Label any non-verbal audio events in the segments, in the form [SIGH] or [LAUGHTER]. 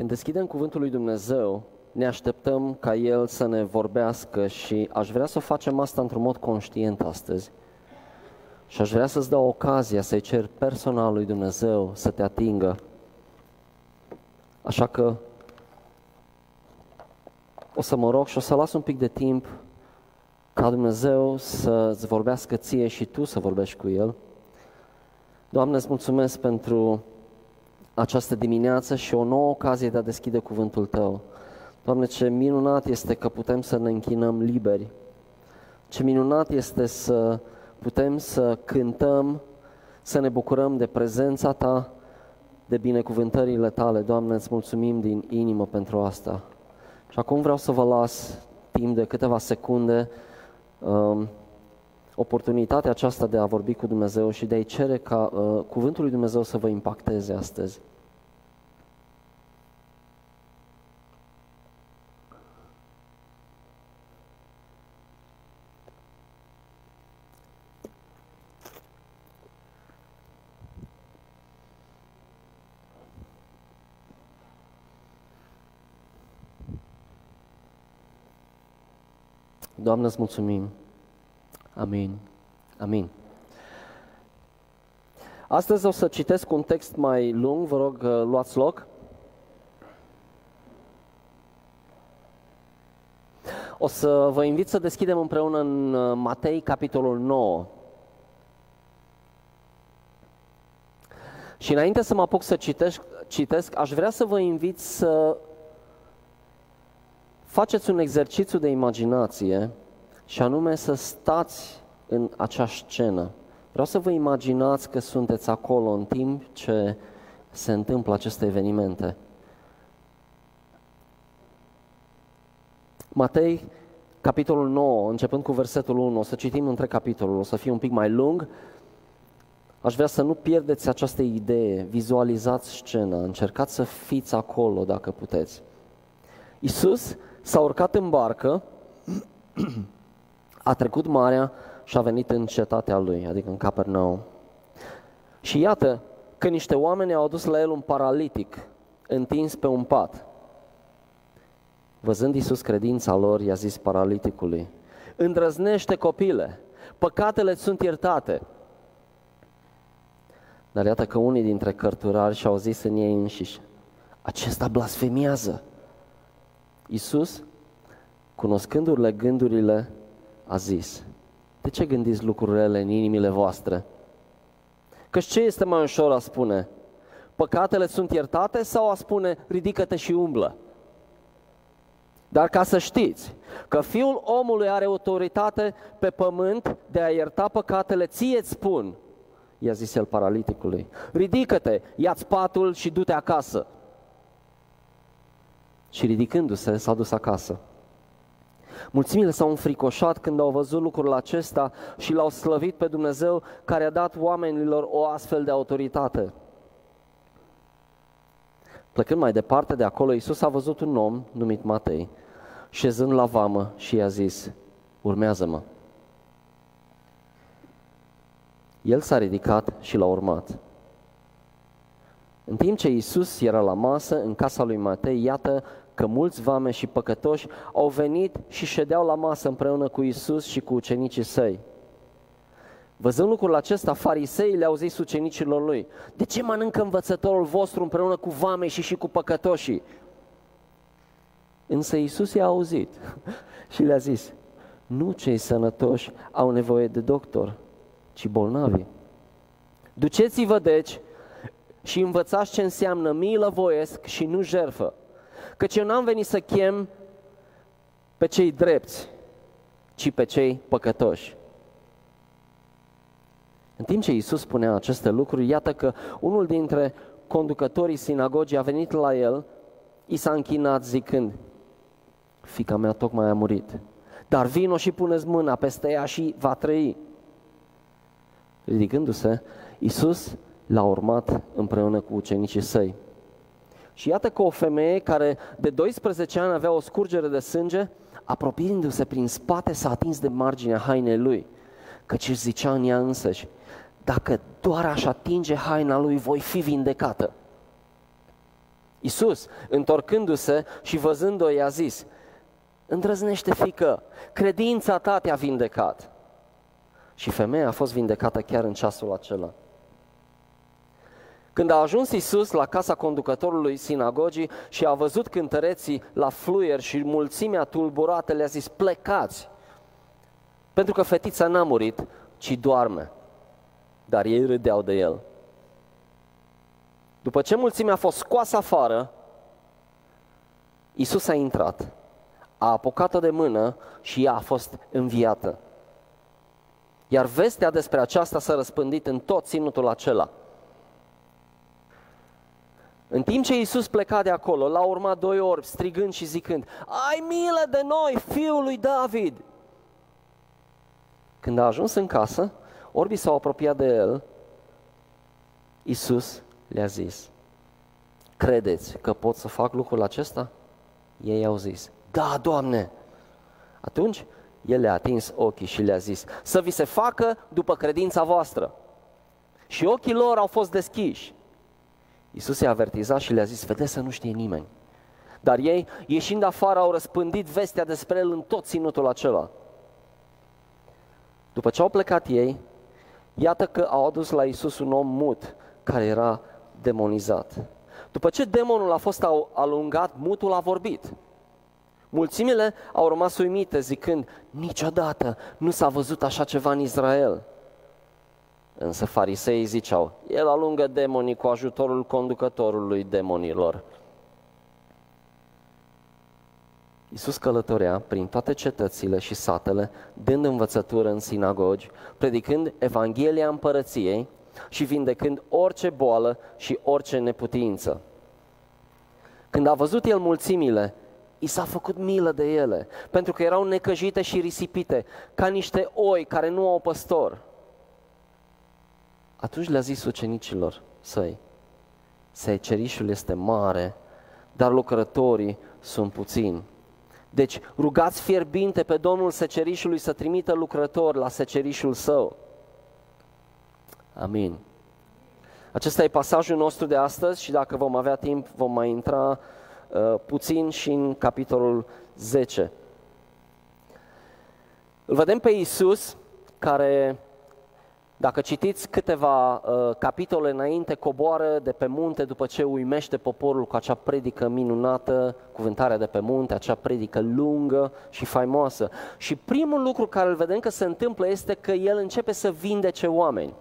Când deschidem Cuvântul lui Dumnezeu, ne așteptăm ca El să ne vorbească și aș vrea să facem asta într-un mod conștient astăzi. Și aș vrea să-ți dau ocazia să-i cer personal lui Dumnezeu să te atingă. Așa că o să mă rog și o să las un pic de timp ca Dumnezeu să-ți vorbească ție și tu să vorbești cu El. Doamne, îți mulțumesc pentru această dimineață și o nouă ocazie de a deschide cuvântul Tău. Doamne, ce minunat este că putem să ne închinăm liberi. Ce minunat este să putem să cântăm, să ne bucurăm de prezența Ta, de binecuvântările Tale. Doamne, îți mulțumim din inimă pentru asta. Și acum vreau să vă las timp de câteva secunde um, oportunitatea aceasta de a vorbi cu Dumnezeu și de a-i cere ca uh, cuvântul lui Dumnezeu să vă impacteze astăzi. Doamne, îți mulțumim. Amin. Amin. Astăzi o să citesc un text mai lung, vă rog, uh, luați loc. O să vă invit să deschidem împreună în uh, Matei, capitolul 9. Și înainte să mă apuc să citesc, citesc, aș vrea să vă invit să faceți un exercițiu de imaginație și anume să stați în acea scenă. Vreau să vă imaginați că sunteți acolo în timp ce se întâmplă aceste evenimente. Matei, capitolul 9, începând cu versetul 1, o să citim între capitolul, o să fie un pic mai lung. Aș vrea să nu pierdeți această idee, vizualizați scena, încercați să fiți acolo dacă puteți. Isus s-a urcat în barcă, a trecut marea și a venit în cetatea lui, adică în Capernaum. Și iată că niște oameni au adus la el un paralitic, întins pe un pat. Văzând Iisus credința lor, i-a zis paraliticului, îndrăznește copile, păcatele sunt iertate. Dar iată că unii dintre cărturari și-au zis în ei înșiși, acesta blasfemiază. Iisus, cunoscându-le gândurile, a zis, de ce gândiți lucrurile în inimile voastre? Căci ce este mai ușor a spune? Păcatele sunt iertate sau a spune, ridică-te și umblă? Dar ca să știți că Fiul omului are autoritate pe pământ de a ierta păcatele, ție îți spun, i-a zis el paraliticului, ridică-te, ia-ți patul și du-te acasă. Și ridicându-se, s-a dus acasă. Mulțimile s-au înfricoșat când au văzut lucrul acesta și l-au slăvit pe Dumnezeu care a dat oamenilor o astfel de autoritate. Plecând mai departe de acolo, Iisus a văzut un om numit Matei, șezând la vamă și i-a zis, urmează-mă. El s-a ridicat și l-a urmat. În timp ce Iisus era la masă în casa lui Matei, iată că mulți vame și păcătoși au venit și ședeau la masă împreună cu Isus și cu ucenicii săi. Văzând lucrul acesta, fariseii le-au zis ucenicilor lui, de ce mănâncă învățătorul vostru împreună cu vame și și cu păcătoșii? Însă Isus i-a auzit [LAUGHS] și le-a zis, nu cei sănătoși au nevoie de doctor, ci bolnavi. Duceți-vă deci și învățați ce înseamnă milă voiesc și nu jerfă. Căci eu n-am venit să chem pe cei drepți, ci pe cei păcătoși. În timp ce Iisus spunea aceste lucruri, iată că unul dintre conducătorii sinagogii a venit la el, i s-a închinat zicând, fica mea tocmai a murit, dar vino și puneți mâna peste ea și va trăi. Ridicându-se, Iisus l-a urmat împreună cu ucenicii săi. Și iată că o femeie care de 12 ani avea o scurgere de sânge, apropiindu-se prin spate, s-a atins de marginea hainei lui, căci își zicea în ea însăși, dacă doar aș atinge haina lui, voi fi vindecată. Isus, întorcându-se și văzând-o, i-a zis, îndrăznește fică, credința ta te-a vindecat. Și femeia a fost vindecată chiar în ceasul acela. Când a ajuns Isus la casa conducătorului sinagogii și a văzut cântăreții la fluier și mulțimea tulburată, le-a zis, plecați, pentru că fetița n-a murit, ci doarme. Dar ei râdeau de el. După ce mulțimea a fost scoasă afară, Isus a intrat, a apucat-o de mână și ea a fost înviată. Iar vestea despre aceasta s-a răspândit în tot ținutul acela. În timp ce Iisus pleca de acolo, l-a urmat doi orbi, strigând și zicând, Ai milă de noi, fiul lui David! Când a ajuns în casă, orbii s-au apropiat de el, Iisus le-a zis, Credeți că pot să fac lucrul acesta? Ei au zis, Da, Doamne! Atunci, el le-a atins ochii și le-a zis, Să vi se facă după credința voastră. Și ochii lor au fost deschiși Iisus i-a avertizat și le-a zis, vedeți să nu știe nimeni. Dar ei, ieșind afară, au răspândit vestea despre el în tot ținutul acela. După ce au plecat ei, iată că au adus la Iisus un om mut care era demonizat. După ce demonul a fost alungat, mutul a vorbit. Mulțimile au rămas uimite zicând, niciodată nu s-a văzut așa ceva în Israel. Însă fariseii ziceau, el alungă demonii cu ajutorul conducătorului demonilor. Iisus călătorea prin toate cetățile și satele, dând învățătură în sinagogi, predicând Evanghelia împărăției și vindecând orice boală și orice neputință. Când a văzut el mulțimile, i s-a făcut milă de ele, pentru că erau necăjite și risipite, ca niște oi care nu au păstor. Atunci le-a zis ucenicilor săi, secerișul este mare, dar lucrătorii sunt puțini. Deci rugați fierbinte pe Domnul secerișului să trimită lucrători la secerișul său. Amin. Acesta e pasajul nostru de astăzi și dacă vom avea timp vom mai intra uh, puțin și în capitolul 10. Îl vedem pe Iisus care dacă citiți câteva uh, capitole înainte, coboară de pe munte după ce uimește poporul cu acea predică minunată, cuvântarea de pe munte, acea predică lungă și faimoasă. Și primul lucru care îl vedem că se întâmplă este că el începe să vindece oameni.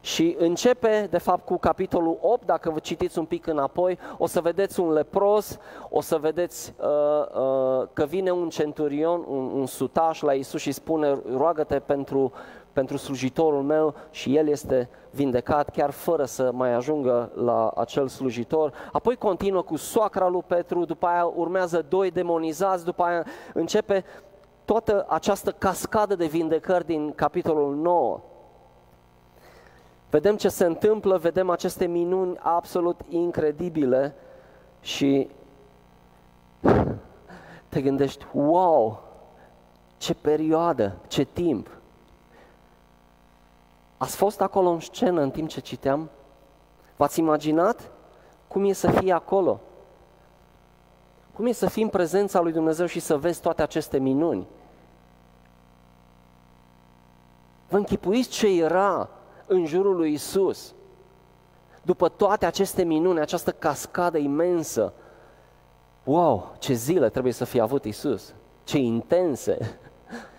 Și începe, de fapt, cu capitolul 8, dacă vă citiți un pic înapoi, o să vedeți un lepros, o să vedeți uh, uh, că vine un centurion, un, un sutaș la Isus și spune, roagă-te pentru pentru slujitorul meu și el este vindecat chiar fără să mai ajungă la acel slujitor. Apoi continuă cu soacra lui Petru, după aia urmează doi demonizați, după aia începe toată această cascadă de vindecări din capitolul 9. Vedem ce se întâmplă, vedem aceste minuni absolut incredibile și te gândești, wow, ce perioadă, ce timp. Ați fost acolo în scenă în timp ce citeam? V-ați imaginat cum e să fie acolo? Cum e să fii în prezența lui Dumnezeu și să vezi toate aceste minuni? Vă închipuiți ce era în jurul lui Isus? După toate aceste minuni, această cascadă imensă, wow, ce zile trebuie să fie avut Isus, ce intense,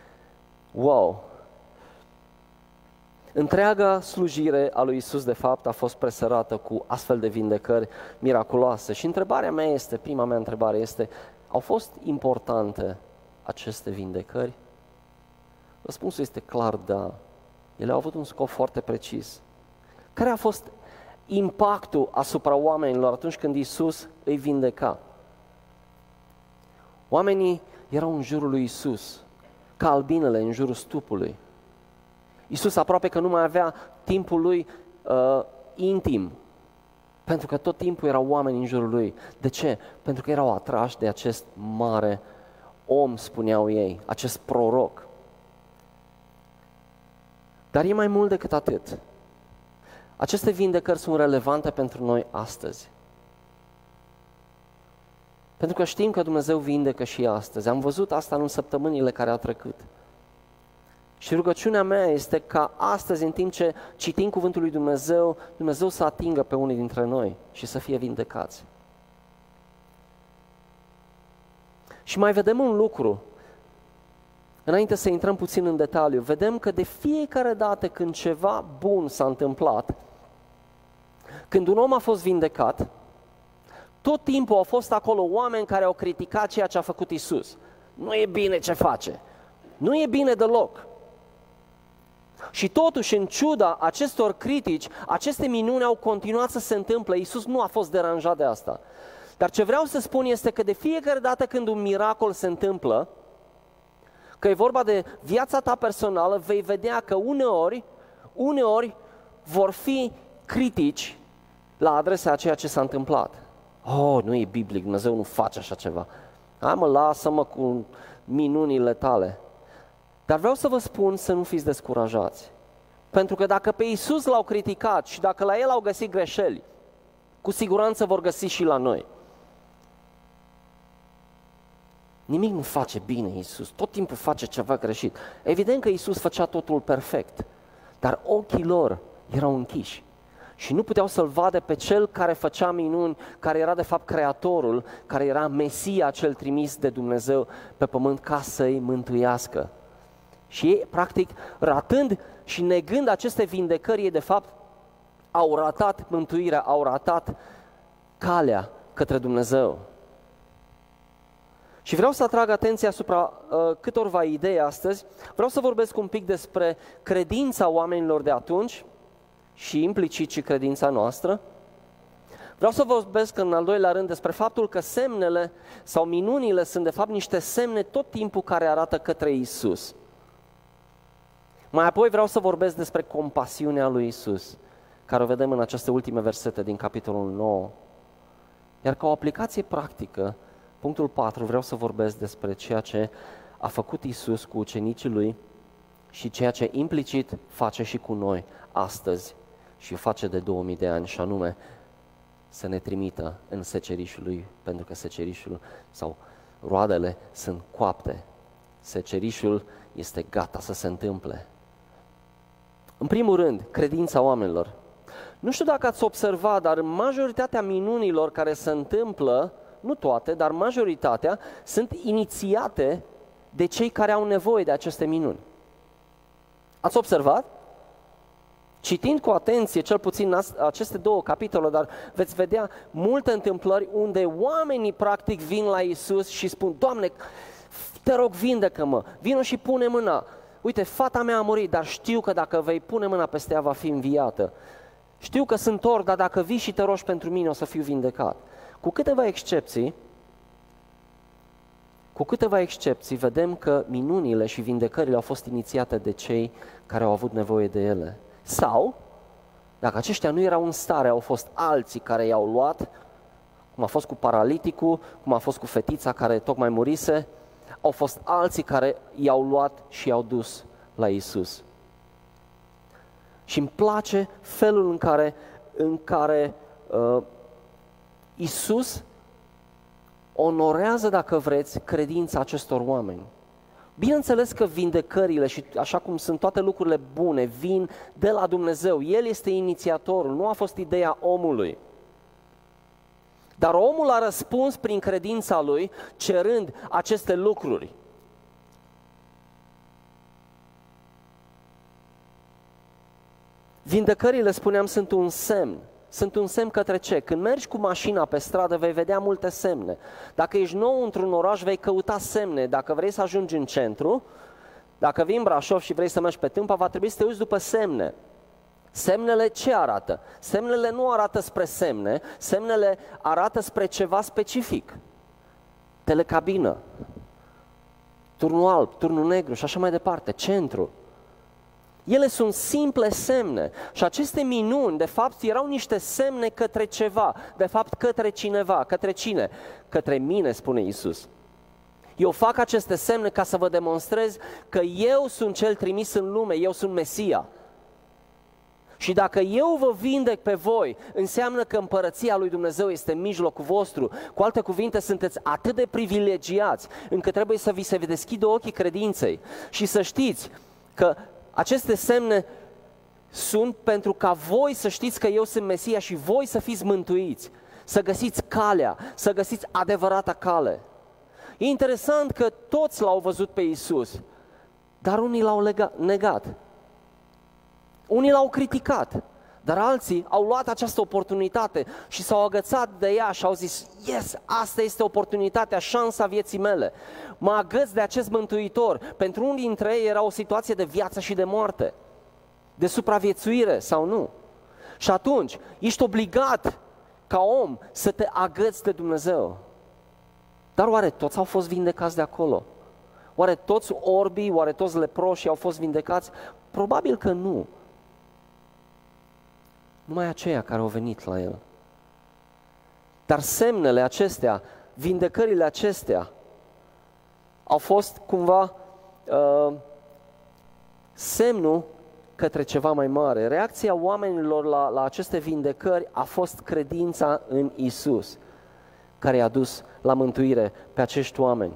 [LAUGHS] wow, Întreaga slujire a lui Isus, de fapt, a fost presărată cu astfel de vindecări miraculoase. Și întrebarea mea este, prima mea întrebare este, au fost importante aceste vindecări? Răspunsul este clar da. Ele au avut un scop foarte precis. Care a fost impactul asupra oamenilor atunci când Isus îi vindeca? Oamenii erau în jurul lui Isus, ca albinele în jurul stupului. Iisus aproape că nu mai avea timpul lui uh, intim, pentru că tot timpul erau oameni în jurul lui. De ce? Pentru că erau atrași de acest mare om, spuneau ei, acest proroc. Dar e mai mult decât atât. Aceste vindecări sunt relevante pentru noi astăzi. Pentru că știm că Dumnezeu vindecă și astăzi. Am văzut asta în săptămânile care au trecut. Și rugăciunea mea este ca astăzi, în timp ce citim Cuvântul lui Dumnezeu, Dumnezeu să atingă pe unii dintre noi și să fie vindecați. Și mai vedem un lucru, înainte să intrăm puțin în detaliu, vedem că de fiecare dată când ceva bun s-a întâmplat, când un om a fost vindecat, tot timpul au fost acolo oameni care au criticat ceea ce a făcut Isus. Nu e bine ce face. Nu e bine deloc. Și totuși, în ciuda acestor critici, aceste minuni au continuat să se întâmple. Isus nu a fost deranjat de asta. Dar ce vreau să spun este că de fiecare dată când un miracol se întâmplă, că e vorba de viața ta personală, vei vedea că uneori, uneori vor fi critici la adresa a ceea ce s-a întâmplat. Oh, nu e biblic, Dumnezeu nu face așa ceva. Hai mă, lasă-mă cu minunile tale. Dar vreau să vă spun să nu fiți descurajați. Pentru că dacă pe Isus l-au criticat și dacă la el au găsit greșeli, cu siguranță vor găsi și la noi. Nimic nu face bine Isus, tot timpul face ceva greșit. Evident că Isus făcea totul perfect, dar ochii lor erau închiși și nu puteau să-l vadă pe cel care făcea minuni, care era de fapt creatorul, care era Mesia cel trimis de Dumnezeu pe pământ ca să-i mântuiască. Și ei, practic, ratând și negând aceste vindecări, ei de fapt au ratat mântuirea, au ratat calea către Dumnezeu. Și vreau să atrag atenția asupra uh, câtorva idei astăzi. Vreau să vorbesc un pic despre credința oamenilor de atunci și implicit și credința noastră. Vreau să vorbesc în al doilea rând despre faptul că semnele sau minunile sunt de fapt niște semne tot timpul care arată către Isus. Mai apoi vreau să vorbesc despre compasiunea lui Isus, care o vedem în aceste ultime versete din capitolul 9. Iar ca o aplicație practică, punctul 4, vreau să vorbesc despre ceea ce a făcut Isus cu ucenicii lui și ceea ce implicit face și cu noi astăzi și face de 2000 de ani, și anume să ne trimită în secerișul lui, pentru că secerișul sau roadele sunt coapte. Secerișul este gata să se întâmple. În primul rând, credința oamenilor. Nu știu dacă ați observat, dar majoritatea minunilor care se întâmplă, nu toate, dar majoritatea, sunt inițiate de cei care au nevoie de aceste minuni. Ați observat? Citind cu atenție, cel puțin aceste două capitole, dar veți vedea multe întâmplări unde oamenii practic vin la Isus și spun, Doamne, te rog, vindecă-mă, vină și pune mâna. Uite, fata mea a murit, dar știu că dacă vei pune mâna peste ea, va fi înviată. Știu că sunt orb, dar dacă vii și te rogi pentru mine, o să fiu vindecat. Cu câteva excepții, cu câteva excepții, vedem că minunile și vindecările au fost inițiate de cei care au avut nevoie de ele. Sau, dacă aceștia nu erau în stare, au fost alții care i-au luat, cum a fost cu paraliticul, cum a fost cu fetița care tocmai murise, au fost alții care i-au luat și i-au dus la Isus. Și îmi place felul în care, în care uh, Isus onorează, dacă vreți, credința acestor oameni. Bineînțeles că vindecările și așa cum sunt toate lucrurile bune vin de la Dumnezeu. El este inițiatorul, nu a fost ideea omului. Dar omul a răspuns prin credința lui cerând aceste lucruri. Vindecările, spuneam, sunt un semn sunt un semn către ce? Când mergi cu mașina pe stradă vei vedea multe semne. Dacă ești nou într-un oraș vei căuta semne. Dacă vrei să ajungi în centru, dacă vii în Brașov și vrei să mergi pe Tâmpa, va trebui să te uiți după semne. Semnele ce arată? Semnele nu arată spre semne, semnele arată spre ceva specific. Telecabină, turnul alb, turnul negru și așa mai departe, centru. Ele sunt simple semne și aceste minuni, de fapt, erau niște semne către ceva, de fapt, către cineva, către cine? Către mine, spune Isus. Eu fac aceste semne ca să vă demonstrez că eu sunt cel trimis în lume, eu sunt Mesia. Și dacă eu vă vindec pe voi, înseamnă că împărăția lui Dumnezeu este în mijlocul vostru. Cu alte cuvinte, sunteți atât de privilegiați încât trebuie să vi se deschidă ochii credinței. Și să știți că aceste semne sunt pentru ca voi să știți că eu sunt Mesia și voi să fiți mântuiți, să găsiți calea, să găsiți adevărata cale. E interesant că toți l-au văzut pe Isus, dar unii l-au negat. Unii l-au criticat, dar alții au luat această oportunitate și s-au agățat de ea și au zis, yes, asta este oportunitatea, șansa vieții mele. Mă agăț de acest mântuitor. Pentru unii dintre ei era o situație de viață și de moarte, de supraviețuire sau nu. Și atunci, ești obligat ca om să te agăți de Dumnezeu. Dar oare toți au fost vindecați de acolo? Oare toți orbii, oare toți leproșii au fost vindecați? Probabil că nu numai aceia care au venit la el. Dar semnele acestea, vindecările acestea, au fost cumva uh, semnul către ceva mai mare. Reacția oamenilor la, la aceste vindecări a fost credința în Isus, care i-a dus la mântuire pe acești oameni.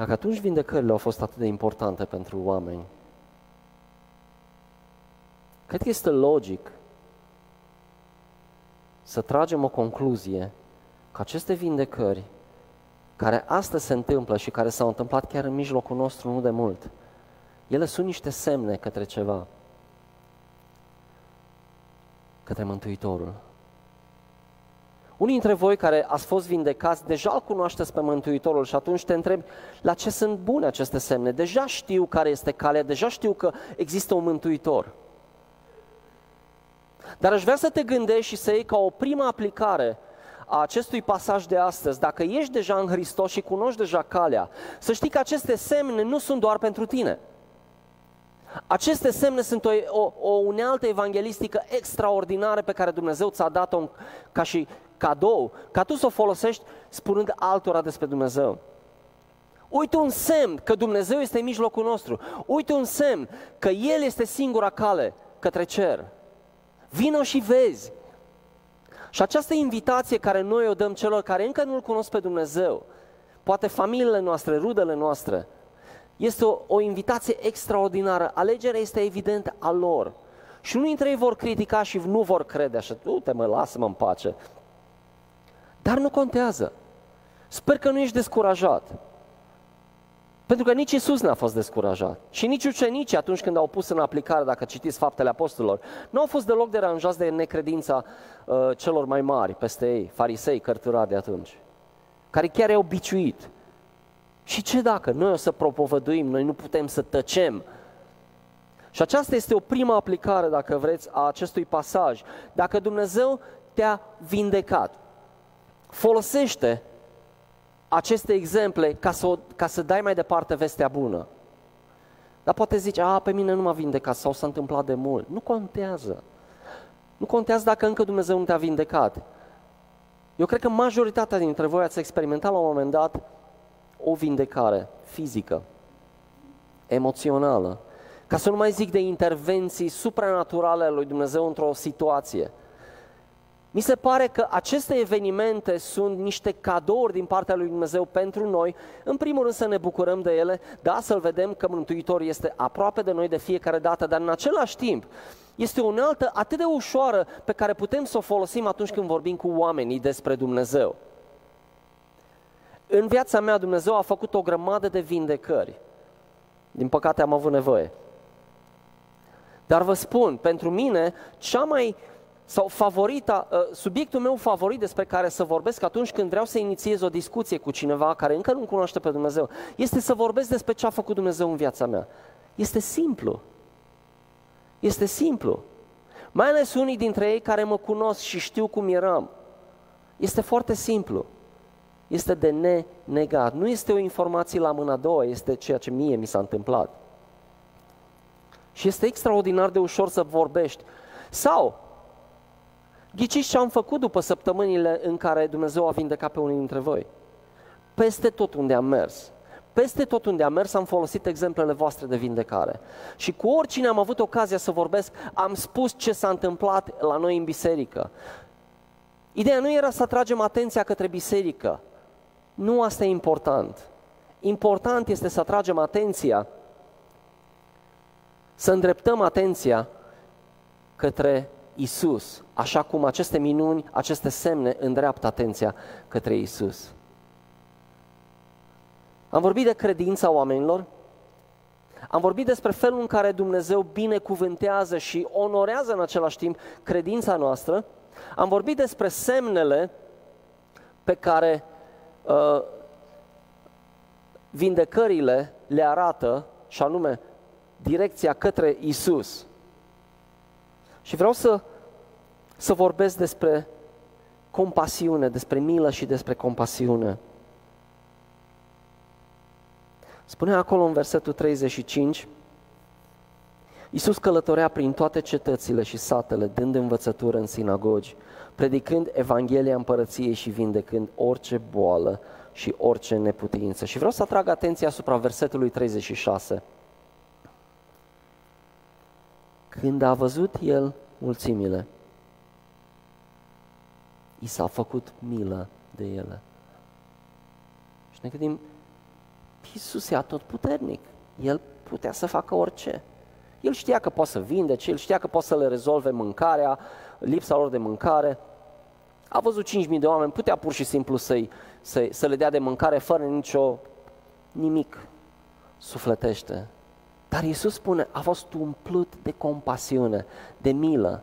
Dacă atunci vindecările au fost atât de importante pentru oameni, cred că este logic să tragem o concluzie că aceste vindecări care astăzi se întâmplă și care s-au întâmplat chiar în mijlocul nostru nu de mult, ele sunt niște semne către ceva, către Mântuitorul. Unii dintre voi care ați fost vindecați, deja îl cunoașteți pe Mântuitorul și atunci te întrebi la ce sunt bune aceste semne. Deja știu care este calea, deja știu că există un Mântuitor. Dar aș vrea să te gândești și să iei ca o primă aplicare a acestui pasaj de astăzi, dacă ești deja în Hristos și cunoști deja calea, să știi că aceste semne nu sunt doar pentru tine. Aceste semne sunt o, o, o unealtă evanghelistică extraordinară pe care Dumnezeu ți-a dat-o ca și cadou, ca tu să o folosești spunând altora despre Dumnezeu. Uite un semn că Dumnezeu este în mijlocul nostru. Uite un semn că El este singura cale către cer. Vino și vezi. Și această invitație care noi o dăm celor care încă nu-L cunosc pe Dumnezeu, poate familiile noastre, rudele noastre, este o, o invitație extraordinară. Alegerea este evident a lor. Și unii dintre ei vor critica și nu vor crede așa, du-te mă, lasă-mă în pace. Dar nu contează. Sper că nu ești descurajat. Pentru că nici Isus n-a fost descurajat. Și nici ucenicii atunci când au pus în aplicare, dacă citiți faptele apostolilor, nu au fost deloc deranjați de necredința uh, celor mai mari peste ei, farisei, cărturari de atunci, care chiar i-au biciuit. Și ce dacă noi o să propovăduim, noi nu putem să tăcem. Și aceasta este o prima aplicare, dacă vreți, a acestui pasaj. Dacă Dumnezeu te-a vindecat, folosește aceste exemple ca să, ca să dai mai departe vestea bună. Dar poate zici, a, pe mine nu m-a vindecat sau s-a întâmplat de mult. Nu contează. Nu contează dacă încă Dumnezeu nu te-a vindecat. Eu cred că majoritatea dintre voi ați experimentat la un moment dat o vindecare fizică, emoțională, ca să nu mai zic de intervenții supranaturale ale lui Dumnezeu într-o situație. Mi se pare că aceste evenimente sunt niște cadouri din partea lui Dumnezeu pentru noi. În primul rând să ne bucurăm de ele, da, să-L vedem că Mântuitor este aproape de noi de fiecare dată, dar în același timp este o unealtă atât de ușoară pe care putem să o folosim atunci când vorbim cu oamenii despre Dumnezeu. În viața mea Dumnezeu a făcut o grămadă de vindecări. Din păcate am avut nevoie. Dar vă spun, pentru mine, cea mai sau favorita, uh, subiectul meu favorit despre care să vorbesc atunci când vreau să inițiez o discuție cu cineva care încă nu cunoaște pe Dumnezeu, este să vorbesc despre ce a făcut Dumnezeu în viața mea. Este simplu. Este simplu. Mai ales unii dintre ei care mă cunosc și știu cum eram. Este foarte simplu. Este de nenegat. Nu este o informație la mâna a doua, este ceea ce mie mi s-a întâmplat. Și este extraordinar de ușor să vorbești. Sau Ghiciți ce am făcut după săptămânile în care Dumnezeu a vindecat pe unii dintre voi? Peste tot unde am mers, Peste tot unde am mers am folosit exemplele voastre de vindecare. Și cu oricine am avut ocazia să vorbesc, am spus ce s-a întâmplat la noi în biserică. Ideea nu era să atragem atenția către biserică. Nu asta e important. Important este să atragem atenția, să îndreptăm atenția către Isus, așa cum aceste minuni, aceste semne îndreaptă atenția către Isus. Am vorbit de credința oamenilor, am vorbit despre felul în care Dumnezeu binecuvântează și onorează în același timp credința noastră, am vorbit despre semnele pe care uh, vindecările le arată, și anume direcția către Isus. Și vreau să, să vorbesc despre compasiune, despre milă și despre compasiune. Spune acolo în versetul 35, Iisus călătorea prin toate cetățile și satele, dând învățătură în sinagogi, predicând Evanghelia împărăției și vindecând orice boală și orice neputință. Și vreau să atrag atenția asupra versetului 36. Când a văzut el mulțimile, i s-a făcut milă de ele. Și ne gândim, Iisus e tot puternic. El putea să facă orice. El știa că poate să vindece, el știa că poate să le rezolve mâncarea, lipsa lor de mâncare. A văzut 5.000 de oameni, putea pur și simplu să-i, să, să le dea de mâncare fără nicio nimic sufletește. Dar Iisus spune, a fost umplut de compasiune, de milă.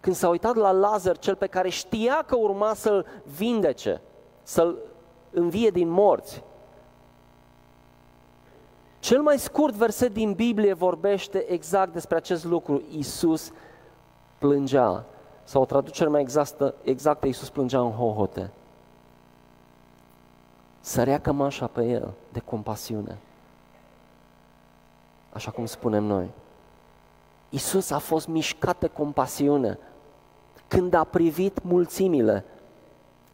Când s-a uitat la Lazar, cel pe care știa că urma să-l vindece, să-l învie din morți, cel mai scurt verset din Biblie vorbește exact despre acest lucru. Iisus plângea. Sau o traducere mai exactă, exactă Iisus plângea în hohote. Sărea cămașa pe el de compasiune. Așa cum spunem noi. Iisus a fost mișcat de compasiune când a privit mulțimile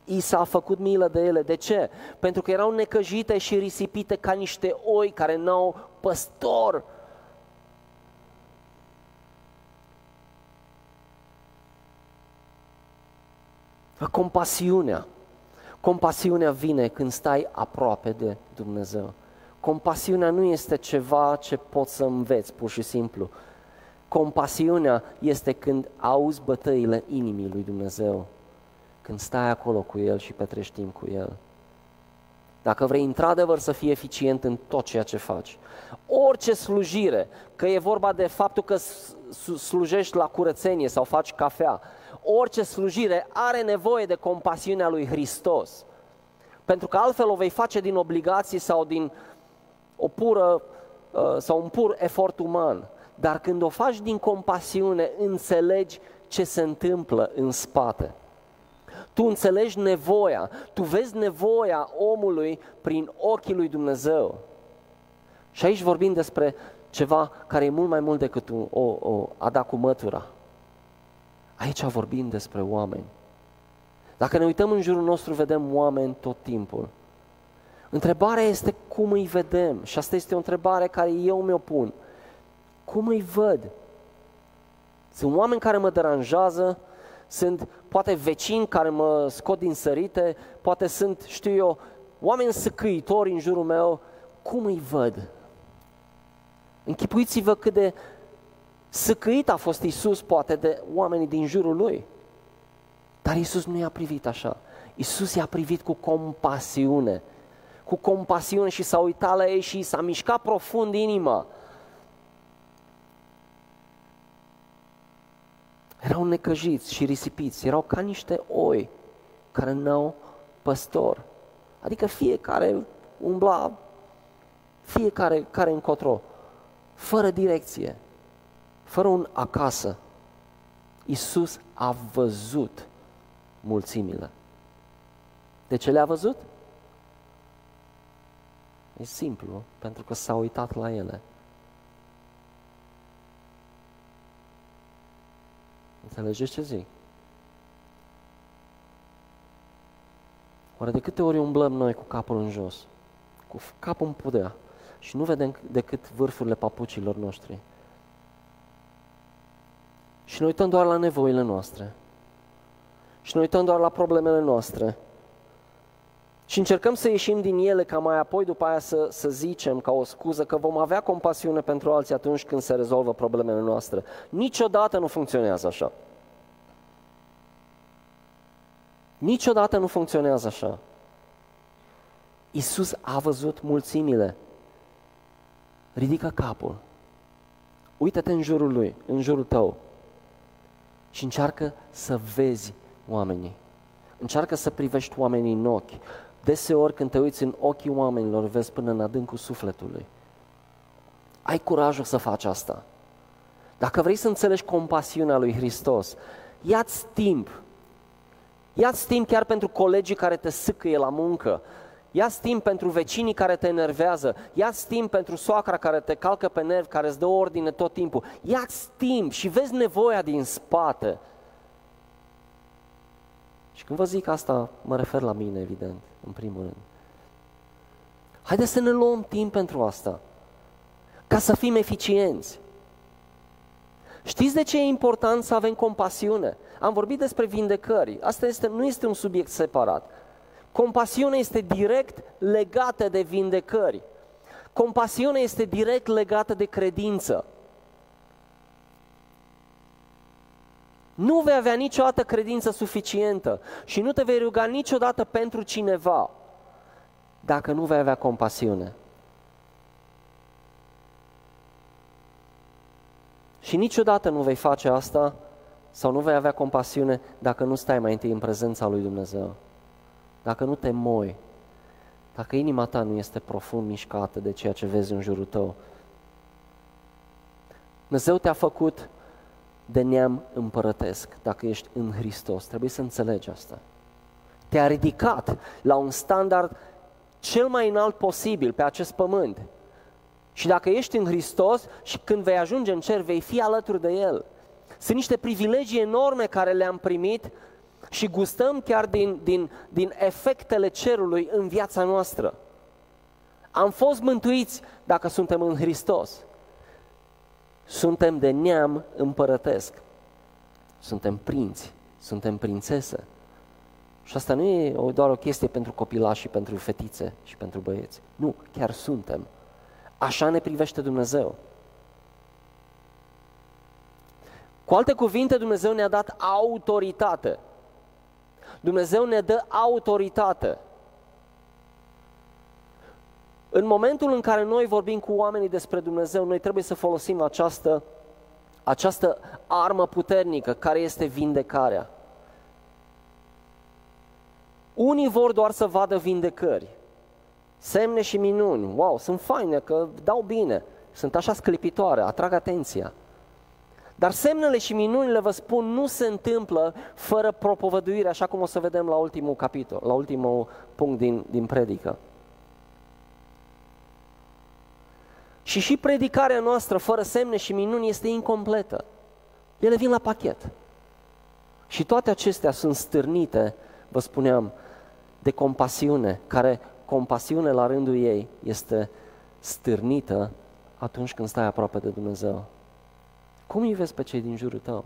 i s-a făcut milă de ele. De ce? Pentru că erau necăjite și risipite ca niște oi care n-au păstor. Compasiunea. Compasiunea vine când stai aproape de Dumnezeu. Compasiunea nu este ceva ce poți să înveți pur și simplu. Compasiunea este când auzi bătăile inimii lui Dumnezeu când stai acolo cu El și petrești timp cu El. Dacă vrei într-adevăr să fii eficient în tot ceea ce faci, orice slujire, că e vorba de faptul că slujești la curățenie sau faci cafea, orice slujire are nevoie de compasiunea lui Hristos. Pentru că altfel o vei face din obligații sau din o pură uh, sau un pur efort uman. Dar când o faci din compasiune, înțelegi ce se întâmplă în spate. Tu înțelegi nevoia, tu vezi nevoia omului prin ochii lui Dumnezeu. Și aici vorbim despre ceva care e mult mai mult decât o, o, o a da cu mătura. Aici vorbim despre oameni. Dacă ne uităm în jurul nostru, vedem oameni tot timpul. Întrebarea este cum îi vedem și asta este o întrebare care eu mi-o pun. Cum îi văd? Sunt oameni care mă deranjează, sunt poate vecini care mă scot din sărite, poate sunt, știu eu, oameni săcâitori în jurul meu, cum îi văd? Închipuiți-vă cât de săcăit a fost Isus, poate, de oamenii din jurul lui. Dar Isus nu i-a privit așa. Isus i-a privit cu compasiune. Cu compasiune și s-a uitat la ei și s-a mișcat profund inima. Erau necăjiți și risipiți, erau ca niște oi care n-au păstor. Adică fiecare umbla, fiecare care încotro, fără direcție, fără un acasă. Isus a văzut mulțimile. De ce le-a văzut? E simplu, pentru că s-a uitat la ele. Înțelegeți ce zic? Oare de câte ori umblăm noi cu capul în jos? cu capul în pudea și nu vedem decât vârfurile papucilor noștri. Și ne uităm doar la nevoile noastre. Și ne uităm doar la problemele noastre. Și încercăm să ieșim din ele ca mai apoi după aia să, să zicem ca o scuză că vom avea compasiune pentru alții atunci când se rezolvă problemele noastre. Niciodată nu funcționează așa. Niciodată nu funcționează așa. Isus a văzut mulțimile. Ridică capul. Uită-te în jurul lui, în jurul tău și încearcă să vezi oamenii. Încearcă să privești oamenii în ochi. Deseori când te uiți în ochii oamenilor, vezi până în adâncul sufletului. Ai curajul să faci asta. Dacă vrei să înțelegi compasiunea lui Hristos, ia-ți timp. Ia-ți timp chiar pentru colegii care te sâcăie la muncă. Ia-ți timp pentru vecinii care te enervează. Ia-ți timp pentru soacra care te calcă pe nervi, care îți dă ordine tot timpul. Ia-ți timp și vezi nevoia din spate. Și când vă zic asta, mă refer la mine, evident, în primul rând. Haideți să ne luăm timp pentru asta, ca să fim eficienți. Știți de ce e important să avem compasiune? Am vorbit despre vindecări. Asta este, nu este un subiect separat. Compasiunea este direct legată de vindecări. Compasiunea este direct legată de credință. Nu vei avea niciodată credință suficientă și nu te vei ruga niciodată pentru cineva dacă nu vei avea compasiune. Și niciodată nu vei face asta sau nu vei avea compasiune dacă nu stai mai întâi în prezența lui Dumnezeu. Dacă nu te moi, dacă inima ta nu este profund mișcată de ceea ce vezi în jurul tău. Dumnezeu te-a făcut de neam împărătesc, dacă ești în Hristos. Trebuie să înțelegi asta. Te-a ridicat la un standard cel mai înalt posibil pe acest pământ. Și dacă ești în Hristos și când vei ajunge în cer, vei fi alături de El. Sunt niște privilegii enorme care le-am primit și gustăm chiar din, din, din efectele cerului în viața noastră. Am fost mântuiți dacă suntem în Hristos. Suntem de neam împărătesc. Suntem prinți, suntem prințese. Și asta nu e doar o chestie pentru copilași și pentru fetițe și pentru băieți. Nu, chiar suntem. Așa ne privește Dumnezeu. Cu alte cuvinte, Dumnezeu ne-a dat autoritate. Dumnezeu ne dă autoritate. În momentul în care noi vorbim cu oamenii despre Dumnezeu, noi trebuie să folosim această, această armă puternică care este vindecarea. Unii vor doar să vadă vindecări, semne și minuni. Wow, sunt faine, că dau bine, sunt așa sclipitoare, atrag atenția. Dar semnele și minunile, vă spun, nu se întâmplă fără propovăduire, așa cum o să vedem la ultimul capitol, la ultimul punct din, din predică. Și și predicarea noastră fără semne și minuni este incompletă. Ele vin la pachet. Și toate acestea sunt stârnite, vă spuneam, de compasiune, care compasiune la rândul ei este stârnită atunci când stai aproape de Dumnezeu. Cum îi vezi pe cei din jurul tău?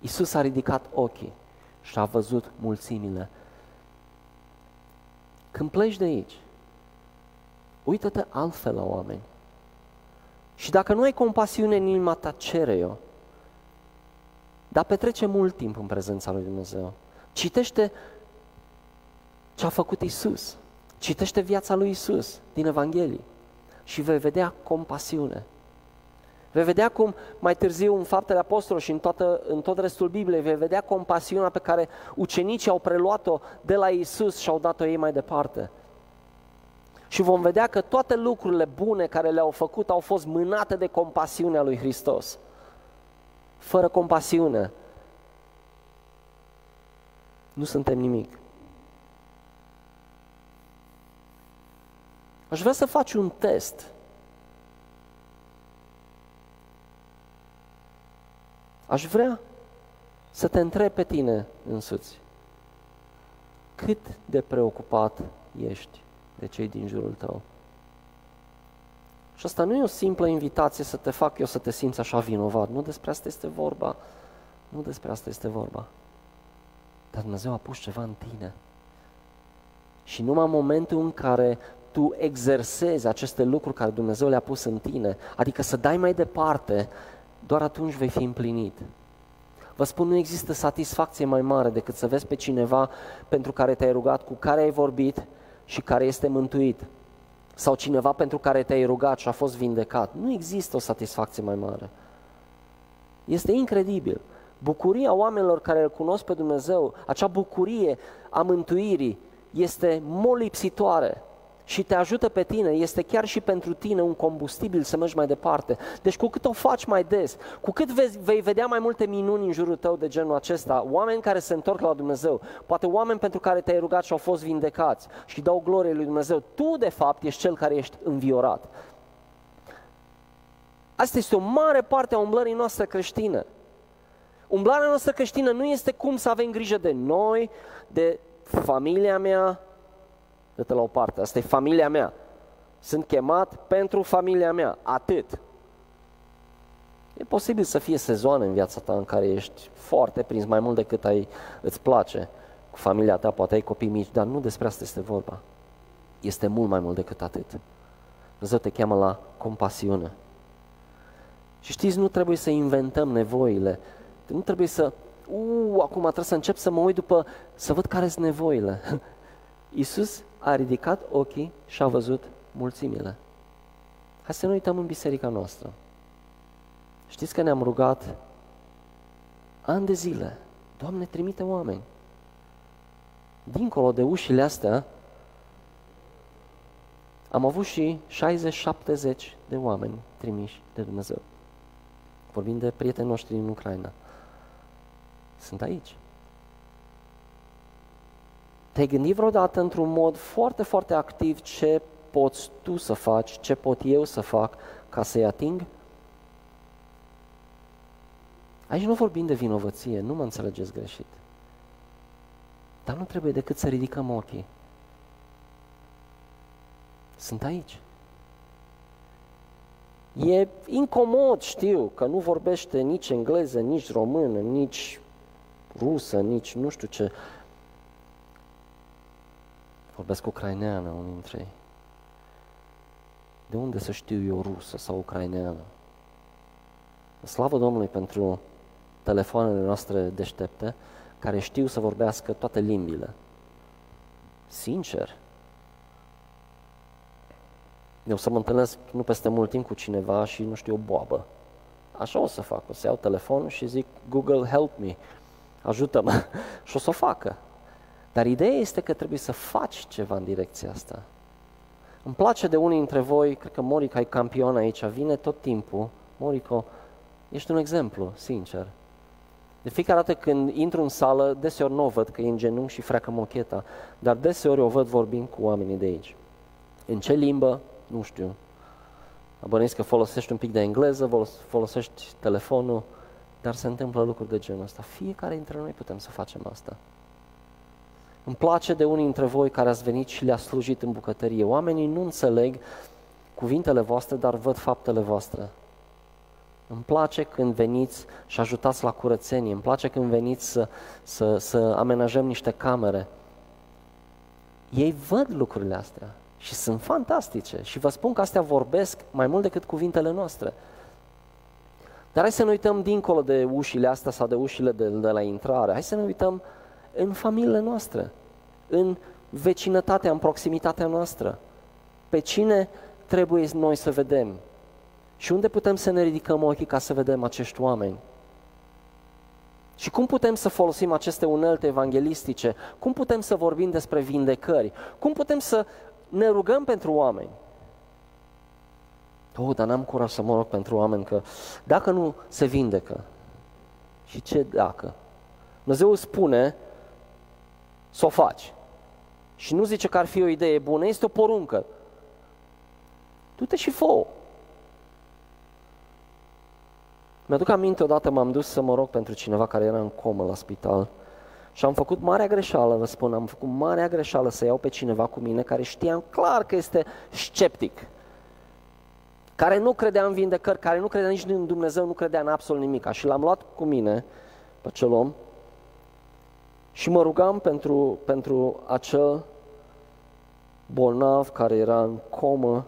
Isus a ridicat ochii și a văzut mulțimile. Când pleci de aici, uită-te altfel la oameni. Și dacă nu ai compasiune în inima ta, cere eu. Dar petrece mult timp în prezența lui Dumnezeu. Citește ce a făcut Isus. Citește viața lui Isus din Evanghelie și vei vedea compasiune. Vei vedea cum mai târziu în Faptele Apostolilor și în, toată, în tot restul Bibliei vei vedea compasiunea pe care ucenicii au preluat-o de la Isus și au dat-o ei mai departe. Și vom vedea că toate lucrurile bune care le-au făcut au fost mânate de compasiunea lui Hristos. Fără compasiune nu suntem nimic. Aș vrea să faci un test Aș vrea să te întreb pe tine însuți. Cât de preocupat ești de cei din jurul tău. Și asta nu e o simplă invitație să te fac eu să te simți așa vinovat. Nu despre asta este vorba. Nu despre asta este vorba. Dar Dumnezeu a pus ceva în tine. Și numai în momentul în care tu exersezi aceste lucruri care Dumnezeu le-a pus în tine, adică să dai mai departe, doar atunci vei fi împlinit. Vă spun, nu există satisfacție mai mare decât să vezi pe cineva pentru care te-ai rugat, cu care ai vorbit și care este mântuit. Sau cineva pentru care te-ai rugat și a fost vindecat. Nu există o satisfacție mai mare. Este incredibil. Bucuria oamenilor care îl cunosc pe Dumnezeu, acea bucurie a mântuirii, este molipsitoare și te ajută pe tine, este chiar și pentru tine un combustibil să mergi mai departe. Deci cu cât o faci mai des, cu cât vezi, vei vedea mai multe minuni în jurul tău de genul acesta, oameni care se întorc la Dumnezeu, poate oameni pentru care te-ai rugat și au fost vindecați și dau glorie lui Dumnezeu, tu de fapt ești cel care ești înviorat. Asta este o mare parte a umblării noastre creștine. Umblarea noastră creștină nu este cum să avem grijă de noi, de familia mea, dă la o parte, asta e familia mea. Sunt chemat pentru familia mea, atât. E posibil să fie sezoane în viața ta în care ești foarte prins, mai mult decât ai, îți place cu familia ta, poate ai copii mici, dar nu despre asta este vorba. Este mult mai mult decât atât. Dumnezeu te cheamă la compasiune. Și știți, nu trebuie să inventăm nevoile. Nu trebuie să, u, acum trebuie să încep să mă uit după, să văd care sunt nevoile. [LAUGHS] Iisus a ridicat ochii și a văzut mulțimile. Hai să nu uităm în biserica noastră. Știți că ne-am rugat ani de zile. Doamne, trimite oameni. Dincolo de ușile astea, am avut și 60-70 de oameni trimiși de Dumnezeu. Vorbim de prietenii noștri din Ucraina. Sunt aici. Te-ai gândit vreodată într-un mod foarte, foarte activ ce poți tu să faci, ce pot eu să fac ca să-i ating? Aici nu vorbim de vinovăție, nu mă înțelegeți greșit. Dar nu trebuie decât să ridicăm ochii. Sunt aici. E incomod, știu, că nu vorbește nici engleză, nici română, nici rusă, nici nu știu ce. Vorbesc ucraineană, unii dintre ei. De unde să știu eu rusă sau ucraineană? Slavă Domnului pentru telefoanele noastre deștepte, care știu să vorbească toate limbile. Sincer. Eu să mă întâlnesc nu peste mult timp cu cineva și nu știu o boabă. Așa o să fac. O să iau telefonul și zic Google help me. Ajută-mă. [LAUGHS] și o să o facă. Dar ideea este că trebuie să faci ceva în direcția asta. Îmi place de unii dintre voi, cred că Morica e campion aici, vine tot timpul. Morico, ești un exemplu, sincer. De fiecare dată când intru în sală, deseori nu o văd că e în genunchi și freacă mocheta, dar deseori o văd vorbind cu oamenii de aici. În ce limbă? Nu știu. Abănuiesc că folosești un pic de engleză, folosești telefonul, dar se întâmplă lucruri de genul ăsta. Fiecare dintre noi putem să facem asta. Îmi place de unii dintre voi care ați venit și le-a slujit în bucătărie. Oamenii nu înțeleg cuvintele voastre, dar văd faptele voastre. Îmi place când veniți și ajutați la curățenie, îmi place când veniți să, să, să amenajăm niște camere. Ei văd lucrurile astea și sunt fantastice și vă spun că astea vorbesc mai mult decât cuvintele noastre. Dar hai să ne uităm dincolo de ușile astea sau de ușile de, de la intrare, hai să ne uităm în familiile noastre, în vecinătatea, în proximitatea noastră. Pe cine trebuie noi să vedem? Și unde putem să ne ridicăm ochii ca să vedem acești oameni? Și cum putem să folosim aceste unelte evanghelistice? Cum putem să vorbim despre vindecări? Cum putem să ne rugăm pentru oameni? Oh, dar n-am curaj să mă rog pentru oameni că dacă nu se vindecă, și ce dacă? Dumnezeu spune să o faci. Și nu zice că ar fi o idee bună, este o poruncă. Du-te și fă Mi-aduc aminte, odată m-am dus să mă rog pentru cineva care era în comă la spital Și am făcut marea greșeală, vă spun, am făcut marea greșeală să iau pe cineva cu mine care știam clar că este sceptic, care nu credea în vindecări, care nu credea nici în Dumnezeu, nu credea în absolut nimic. Și l-am luat cu mine pe acel om și mă rugam pentru, pentru acel bolnav care era în comă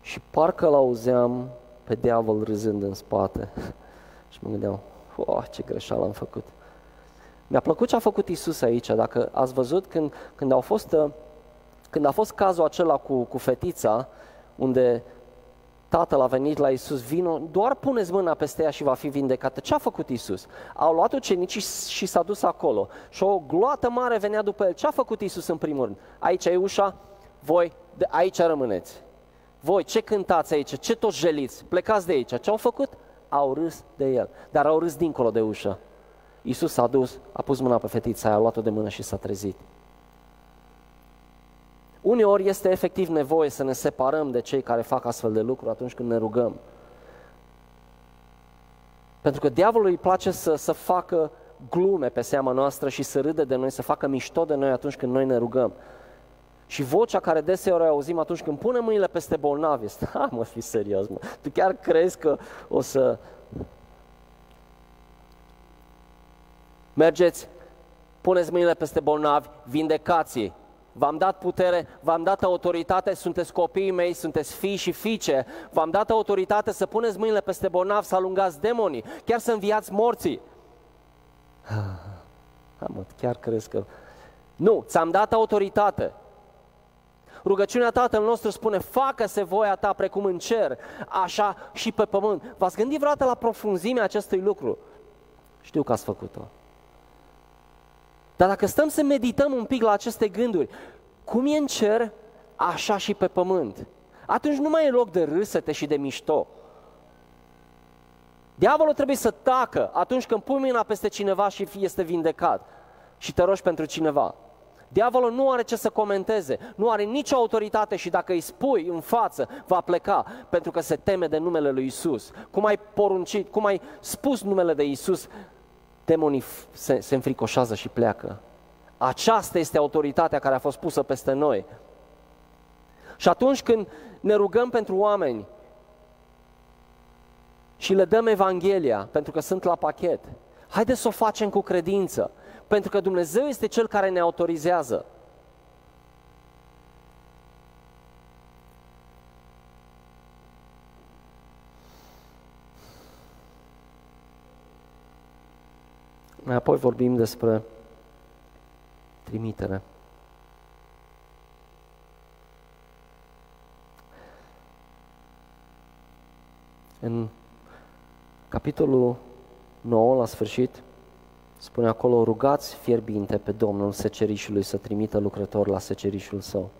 și parcă l-auzeam pe diavol râzând în spate. [LAUGHS] și mă gândeam, oh, ce greșeală am făcut. Mi-a plăcut ce a făcut Isus aici. Dacă ați văzut când, când, au fost, uh, când a fost cazul acela cu, cu fetița, unde tatăl a venit la Isus, vino, doar puneți mâna peste ea și va fi vindecată. Ce a făcut Isus? Au luat ucenicii și s-a dus acolo. Și o gloată mare venea după el. Ce a făcut Isus în primul rând? Aici e ușa, voi de aici rămâneți. Voi ce cântați aici? Ce toți jeliți? Plecați de aici. Ce au făcut? Au râs de el. Dar au râs dincolo de ușă. Isus s-a dus, a pus mâna pe fetița aia, a luat-o de mână și s-a trezit. Uneori este efectiv nevoie să ne separăm de cei care fac astfel de lucruri atunci când ne rugăm. Pentru că diavolul îi place să, să facă glume pe seama noastră și să râde de noi, să facă mișto de noi atunci când noi ne rugăm. Și vocea care deseori auzim atunci când punem mâinile peste bolnavi este, [LAUGHS] ha, mă, fi serios, mă. Tu chiar crezi că o să... Mergeți, puneți mâinile peste bolnavi, vindecați V-am dat putere, v-am dat autoritate, sunteți copiii mei, sunteți fii și fiice. V-am dat autoritate să puneți mâinile peste bolnav, să alungați demonii, chiar să înviați morții. [SIGHS] Ha, mă, chiar crezi că... Nu, ți-am dat autoritate. Rugăciunea Tatăl nostru spune, facă-se voia ta precum în cer, așa și pe pământ. V-ați gândit vreodată la profunzimea acestui lucru? Știu că ați făcut-o. Dar dacă stăm să medităm un pic la aceste gânduri, cum e în cer, așa și pe pământ, atunci nu mai e loc de râsete și de mișto. Diavolul trebuie să tacă atunci când pui mâna peste cineva și este vindecat și te rogi pentru cineva. Diavolul nu are ce să comenteze, nu are nicio autoritate și dacă îi spui în față, va pleca pentru că se teme de numele lui Isus. Cum ai poruncit, cum ai spus numele de Isus, demonii se, se înfricoșează și pleacă. Aceasta este autoritatea care a fost pusă peste noi. Și atunci când ne rugăm pentru oameni și le dăm Evanghelia, pentru că sunt la pachet, haideți să o facem cu credință, pentru că Dumnezeu este Cel care ne autorizează. Mai apoi vorbim despre trimitere. În capitolul 9, la sfârșit, spune acolo, rugați fierbinte pe Domnul secerișului să trimită lucrători la secerișul său.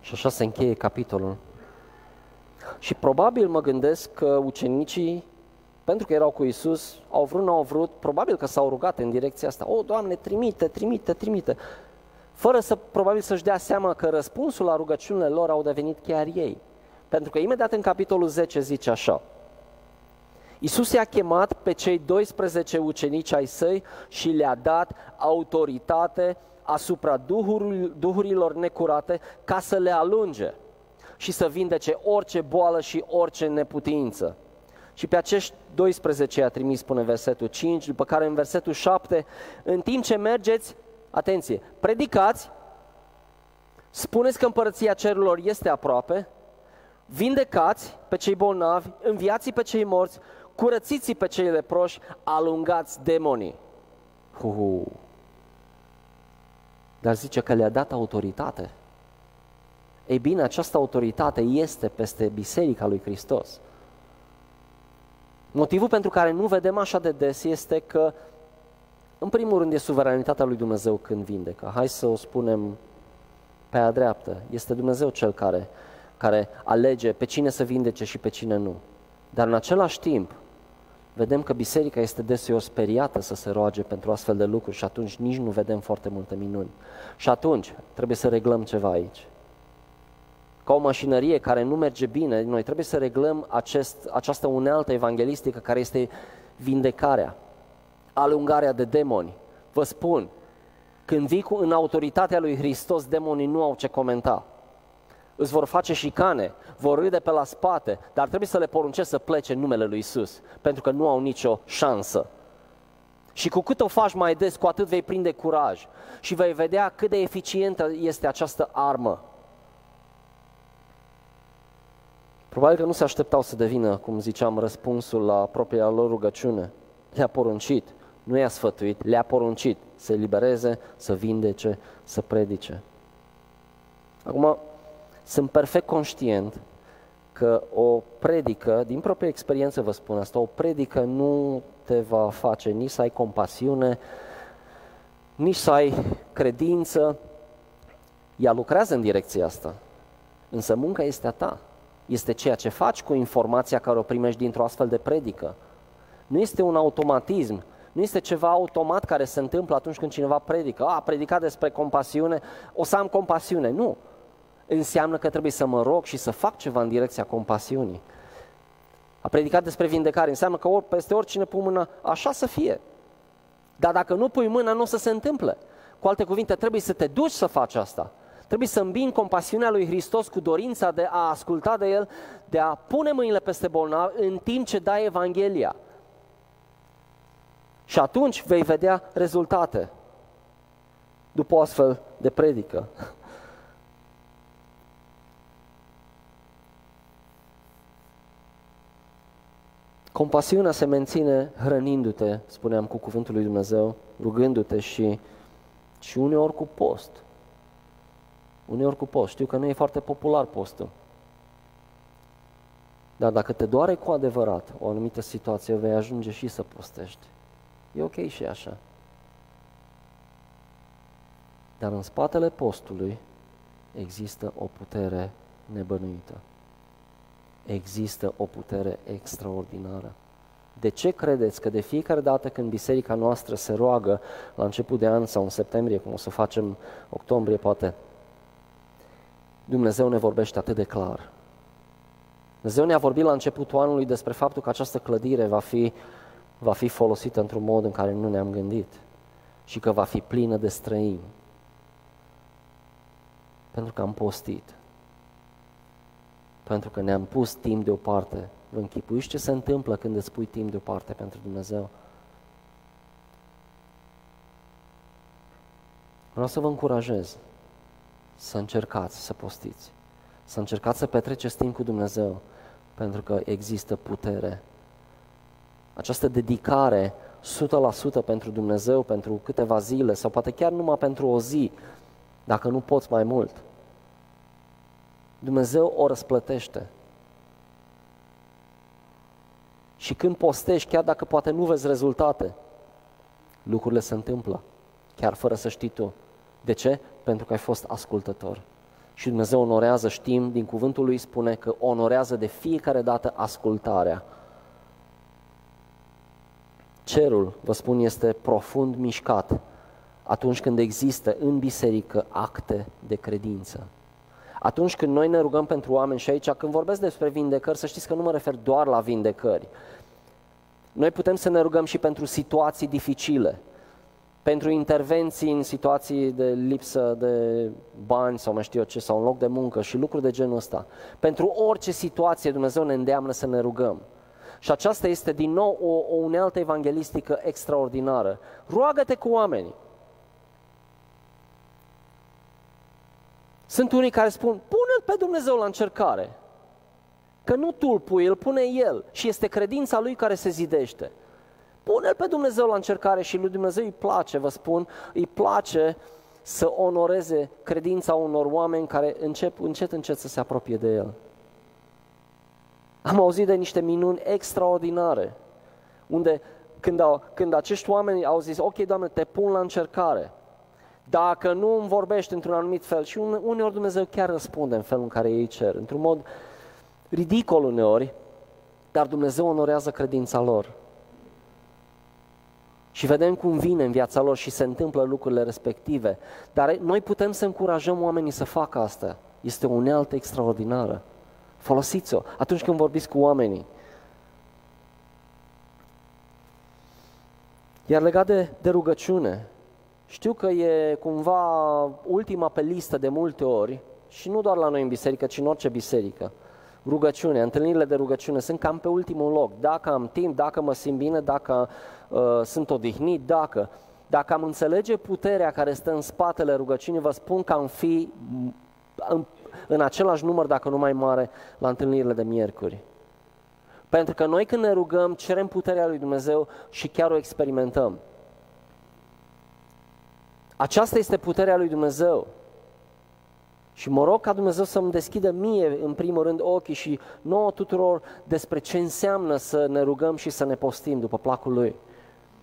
Și așa se încheie capitolul. Și probabil mă gândesc că ucenicii pentru că erau cu Isus, au vrut, nu au vrut, probabil că s-au rugat în direcția asta. O, Doamne, trimite, trimite, trimite. Fără să, probabil să-și dea seama că răspunsul la rugăciunile lor au devenit chiar ei. Pentru că imediat în capitolul 10 zice așa, Isus i-a chemat pe cei 12 ucenici ai săi și le-a dat autoritate asupra duhurilor necurate ca să le alunge și să vindece orice boală și orice neputință. Și pe acești 12 a trimis, spune versetul 5, după care în versetul 7, în timp ce mergeți, atenție, predicați, spuneți că împărăția cerurilor este aproape, vindecați pe cei bolnavi, înviați pe cei morți, curățiți pe cei leproși, alungați demonii. Uhu. Dar zice că le-a dat autoritate. Ei bine, această autoritate este peste Biserica lui Hristos. Motivul pentru care nu vedem așa de des este că, în primul rând, e suveranitatea lui Dumnezeu când vindecă. Hai să o spunem pe a dreaptă. Este Dumnezeu cel care, care alege pe cine să vindece și pe cine nu. Dar în același timp, vedem că biserica este deseori speriată să se roage pentru astfel de lucruri și atunci nici nu vedem foarte multe minuni. Și atunci trebuie să reglăm ceva aici ca o mașinărie care nu merge bine, noi trebuie să reglăm acest, această unealtă evanghelistică care este vindecarea, alungarea de demoni. Vă spun, când vii cu, în autoritatea lui Hristos, demonii nu au ce comenta. Îți vor face șicane, vor râde pe la spate, dar trebuie să le poruncești să plece în numele lui Isus, pentru că nu au nicio șansă. Și cu cât o faci mai des, cu atât vei prinde curaj și vei vedea cât de eficientă este această armă. Probabil că nu se așteptau să devină, cum ziceam, răspunsul la propria lor rugăciune. Le-a poruncit, nu i-a sfătuit, le-a poruncit să elibereze, să vindece, să predice. Acum, sunt perfect conștient că o predică, din propria experiență vă spun asta, o predică nu te va face nici să ai compasiune, nici să ai credință. Ea lucrează în direcția asta, însă munca este a ta. Este ceea ce faci cu informația care o primești dintr-o astfel de predică. Nu este un automatism, nu este ceva automat care se întâmplă atunci când cineva predică. A, a predicat despre compasiune, o să am compasiune. Nu. Înseamnă că trebuie să mă rog și să fac ceva în direcția compasiunii. A predicat despre vindecare, înseamnă că ori, peste oricine pun mâna, așa să fie. Dar dacă nu pui mâna, nu o să se întâmple. Cu alte cuvinte, trebuie să te duci să faci asta. Trebuie să îmbini compasiunea lui Hristos cu dorința de a asculta de El, de a pune mâinile peste bolnav în timp ce dai Evanghelia. Și atunci vei vedea rezultate după o astfel de predică. Compasiunea se menține hrănindu-te, spuneam, cu cuvântul lui Dumnezeu, rugându-te și, și uneori cu post. Uneori cu post. Știu că nu e foarte popular postul. Dar dacă te doare cu adevărat o anumită situație, vei ajunge și să postești. E ok și așa. Dar în spatele postului există o putere nebănuită există o putere extraordinară. De ce credeți că de fiecare dată când biserica noastră se roagă la început de an sau în septembrie, cum o să facem octombrie poate, Dumnezeu ne vorbește atât de clar? Dumnezeu ne-a vorbit la începutul anului despre faptul că această clădire va fi, va fi folosită într-un mod în care nu ne-am gândit și că va fi plină de străini. Pentru că am postit pentru că ne-am pus timp deoparte. Vă închipuiți ce se întâmplă când îți pui timp deoparte pentru Dumnezeu? Vreau să vă încurajez să încercați să postiți, să încercați să petreceți timp cu Dumnezeu, pentru că există putere. Această dedicare 100% pentru Dumnezeu, pentru câteva zile sau poate chiar numai pentru o zi, dacă nu poți mai mult, Dumnezeu o răsplătește. Și când postești, chiar dacă poate nu vezi rezultate, lucrurile se întâmplă, chiar fără să știi tu. De ce? Pentru că ai fost ascultător. Și Dumnezeu onorează, știm, din cuvântul lui spune că onorează de fiecare dată ascultarea. Cerul, vă spun, este profund mișcat atunci când există în biserică acte de credință. Atunci când noi ne rugăm pentru oameni și aici, când vorbesc despre vindecări, să știți că nu mă refer doar la vindecări. Noi putem să ne rugăm și pentru situații dificile, pentru intervenții în situații de lipsă de bani sau mai știu eu ce, sau în loc de muncă și lucruri de genul ăsta. Pentru orice situație Dumnezeu ne îndeamnă să ne rugăm. Și aceasta este din nou o, o unealtă evanghelistică extraordinară. Roagă-te cu oamenii. Sunt unii care spun, pune-L pe Dumnezeu la încercare. Că nu tu îl pui, îl pune El și este credința Lui care se zidește. Pune-L pe Dumnezeu la încercare și lui Dumnezeu îi place, vă spun, îi place să onoreze credința unor oameni care încep încet, încet să se apropie de El. Am auzit de niște minuni extraordinare, unde când, au, când acești oameni au zis, ok, Doamne, te pun la încercare, dacă nu îmi vorbești într-un anumit fel și uneori Dumnezeu chiar răspunde în felul în care ei cer, într-un mod ridicol uneori, dar Dumnezeu onorează credința lor. Și vedem cum vine în viața lor și se întâmplă lucrurile respective. Dar noi putem să încurajăm oamenii să facă asta. Este o unealtă extraordinară. Folosiți-o atunci când vorbiți cu oamenii. Iar legat de, de rugăciune, știu că e cumva ultima pe listă de multe ori, și nu doar la noi în biserică, ci în orice biserică. Rugăciune, întâlnirile de rugăciune sunt cam pe ultimul loc. Dacă am timp, dacă mă simt bine, dacă uh, sunt odihnit, dacă... Dacă am înțelege puterea care stă în spatele rugăciunii, vă spun că am fi în, în același număr, dacă nu mai mare, la întâlnirile de miercuri. Pentru că noi când ne rugăm, cerem puterea lui Dumnezeu și chiar o experimentăm. Aceasta este puterea lui Dumnezeu. Și mă rog ca Dumnezeu să-mi deschidă mie, în primul rând, ochii și nouă tuturor despre ce înseamnă să ne rugăm și să ne postim după placul Lui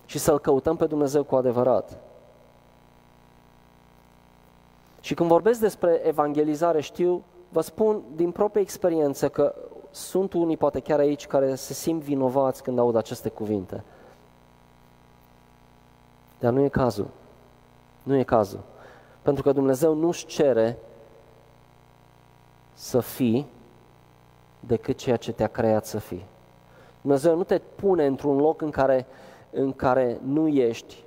și să-L căutăm pe Dumnezeu cu adevărat. Și când vorbesc despre evangelizare, știu, vă spun din proprie experiență că sunt unii, poate chiar aici, care se simt vinovați când aud aceste cuvinte. Dar nu e cazul. Nu e cazul. Pentru că Dumnezeu nu-și cere să fii decât ceea ce te-a creat să fii. Dumnezeu nu te pune într-un loc în care, în care nu ești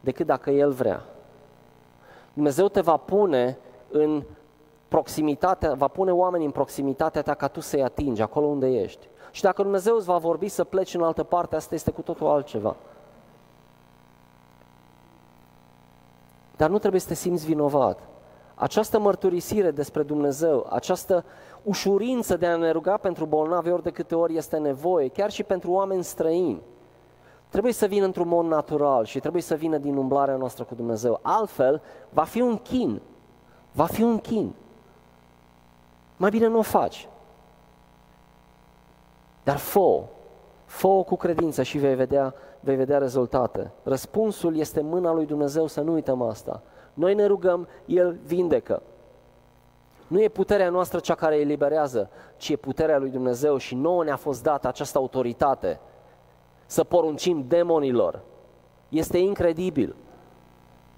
decât dacă El vrea. Dumnezeu te va pune în proximitatea, va pune oameni în proximitatea ta ca tu să-i atingi acolo unde ești. Și dacă Dumnezeu îți va vorbi să pleci în altă parte, asta este cu totul altceva. Dar nu trebuie să te simți vinovat. Această mărturisire despre Dumnezeu, această ușurință de a ne ruga pentru bolnavi ori de câte ori este nevoie, chiar și pentru oameni străini, trebuie să vină într-un mod natural și trebuie să vină din umblarea noastră cu Dumnezeu. Altfel, va fi un chin. Va fi un chin. Mai bine nu o faci. Dar fă fă cu credință și vei vedea, vei vedea rezultate. Răspunsul este mâna lui Dumnezeu, să nu uităm asta. Noi ne rugăm, El vindecă. Nu e puterea noastră cea care eliberează, ci e puterea lui Dumnezeu și nouă ne-a fost dată această autoritate să poruncim demonilor. Este incredibil.